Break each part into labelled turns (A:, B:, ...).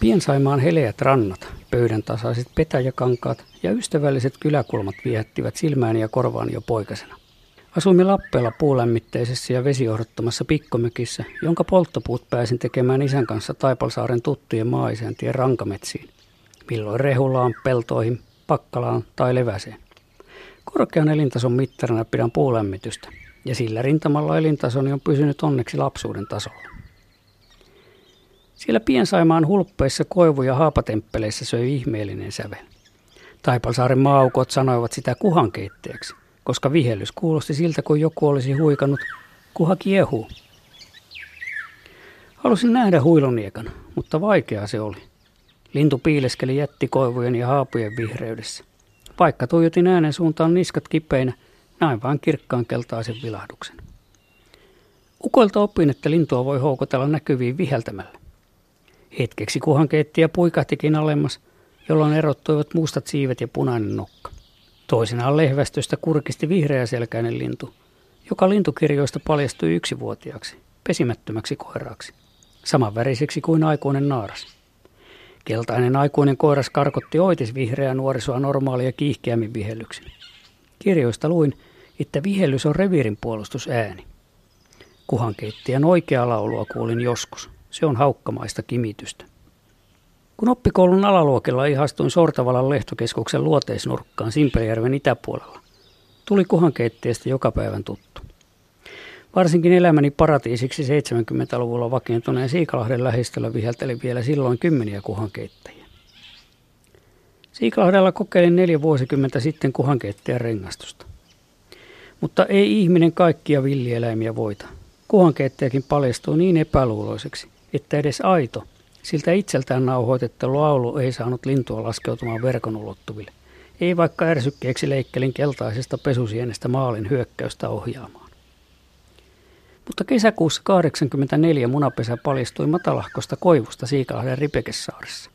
A: Piensaimaan heleät rannat, pöydän tasaiset petäjäkankaat ja ystävälliset kyläkulmat viehättivät silmääni ja korvaani jo poikasena. Asuimme Lappeella puulämmitteisessä ja vesijohdottomassa pikkomökissä, jonka polttopuut pääsin tekemään isän kanssa Taipalsaaren tuttujen maaisäntien rankametsiin. Milloin rehulaan, peltoihin, pakkalaan tai leväseen. Korkean elintason mittarina pidän puulämmitystä, ja sillä rintamalla elintasoni on pysynyt onneksi lapsuuden tasolla. Siellä Piensaimaan hulppeissa koivu- ja haapatemppeleissä söi ihmeellinen sävel. Taipalsaaren maaukot sanoivat sitä kuhankeitteeksi, koska vihellys kuulosti siltä, kuin joku olisi huikannut kuha kiehuu. Halusin nähdä huiluniekan, mutta vaikeaa se oli. Lintu piileskeli jättikoivujen ja haapujen vihreydessä. Vaikka tuijotin äänen suuntaan niskat kipeinä, näin vain kirkkaan keltaisen vilahduksen. Ukoilta opin, että lintua voi houkutella näkyviin viheltämällä. Hetkeksi kuhankeitti puikahtikin alemmas, jolloin erottuivat mustat siivet ja punainen nokka. Toisinaan lehvästöstä kurkisti vihreäselkäinen lintu, joka lintukirjoista paljastui yksivuotiaaksi, pesimättömäksi koiraaksi, samanväriseksi kuin aikuinen naaras. Keltainen aikuinen koiras karkotti oitis vihreää nuorisoa normaalia kiihkeämmin vihellyksin. Kirjoista luin, että vihellys on reviirin puolustusääni. Kuhankeittiän oikea laulua kuulin joskus – se on haukkamaista kimitystä. Kun oppikoulun alaluokilla ihastuin Sortavalan lehtokeskuksen luoteisnurkkaan Simpelijärven itäpuolella, tuli kuhankeitteestä joka päivän tuttu. Varsinkin elämäni paratiisiksi 70-luvulla vakiintuneen Siikalahden lähistöllä vihelteli vielä silloin kymmeniä kuhankeittajia. Siikalahdella kokeilin neljä vuosikymmentä sitten kuhankeittajan rengastusta. Mutta ei ihminen kaikkia villieläimiä voita. Kuhankeittajakin paljastui niin epäluuloiseksi, että edes aito, siltä itseltään nauhoitettu laulu ei saanut lintua laskeutumaan verkon ulottuville. Ei vaikka ärsykkeeksi leikkelin keltaisesta pesusienestä maalin hyökkäystä ohjaamaan. Mutta kesäkuussa 84 munapesä paljastui matalahkosta koivusta Siikalahden Ripekessaarissa.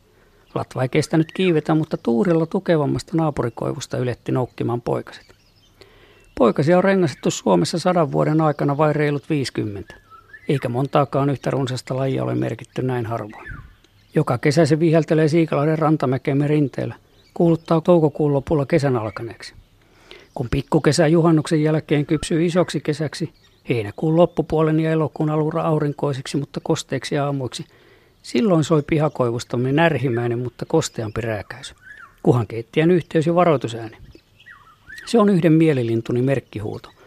A: Latva ei kestänyt kiivetä, mutta tuurilla tukevammasta naapurikoivusta yletti noukkimaan poikaset. Poikasia on rengastettu Suomessa sadan vuoden aikana vain reilut 50 eikä montaakaan yhtä runsasta lajia ole merkitty näin harvoin. Joka kesä se viheltelee Siikalahden rantamäkeemme rinteellä, kuuluttaa toukokuun lopulla kesän alkaneeksi. Kun pikkukesä juhannuksen jälkeen kypsyy isoksi kesäksi, heinäkuun loppupuolen ja elokuun alura aurinkoisiksi, mutta kosteiksi aamuiksi, silloin soi pihakoivustamme närhimäinen, mutta kosteampi rääkäisy. Kuhankeittien yhteys ja varoitusääni. Se on yhden mielilintuni merkkihuuto –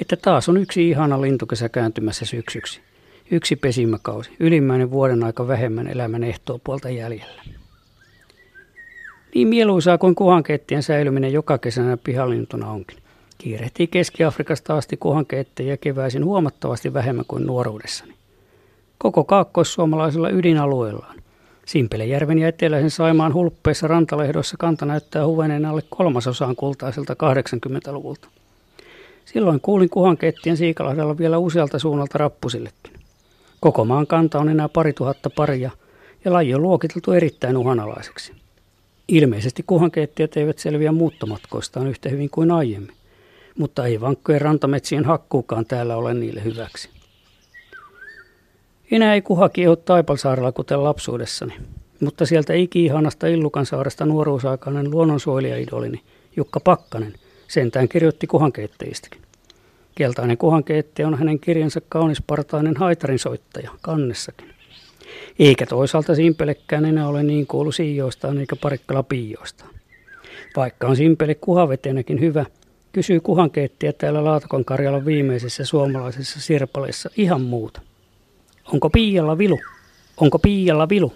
A: että taas on yksi ihana lintukesä kääntymässä syksyksi. Yksi pesimäkausi, ylimmäinen vuoden aika vähemmän elämän puolta jäljellä. Niin mieluisaa kuin kuhankeittien säilyminen joka kesänä pihalintuna onkin. Kiirehtii Keski-Afrikasta asti kuhankeitteja keväisin huomattavasti vähemmän kuin nuoruudessani. Koko kaakkoissuomalaisella ydinalueellaan. Simpelejärven ja eteläisen Saimaan hulppeissa rantalehdoissa kanta näyttää huveneen alle kolmasosaan kultaiselta 80-luvulta. Silloin kuulin kuhankeettien Siikalahdella vielä usealta suunnalta rappusillekin. Koko maan kanta on enää pari tuhatta paria ja laji on luokiteltu erittäin uhanalaiseksi. Ilmeisesti kuhankeettijät eivät selviä muuttomatkoistaan yhtä hyvin kuin aiemmin, mutta ei vankkojen rantametsien hakkuukaan täällä ole niille hyväksi. Enää ei kuhaki ole Taipalsaarella kuten lapsuudessani, mutta sieltä iki-ihanasta Illukansaaresta nuoruusaikainen luonnonsuojelijaidolini Jukka Pakkanen – Sentään kirjoitti kuhankeittäjistäkin. Keltainen kuhankeitte on hänen kirjansa kaunispartainen haitarinsoittaja kannessakin. Eikä toisaalta Simpelekkään enää ole niin kuulu siijoistaan eikä parikkala piioistaan. Vaikka on Simpele kuhaveteenäkin hyvä, kysyy kuhankeittiä täällä Laatakon Karjalan viimeisessä suomalaisessa sirpaleessa ihan muuta. Onko piialla vilu? Onko piialla vilu?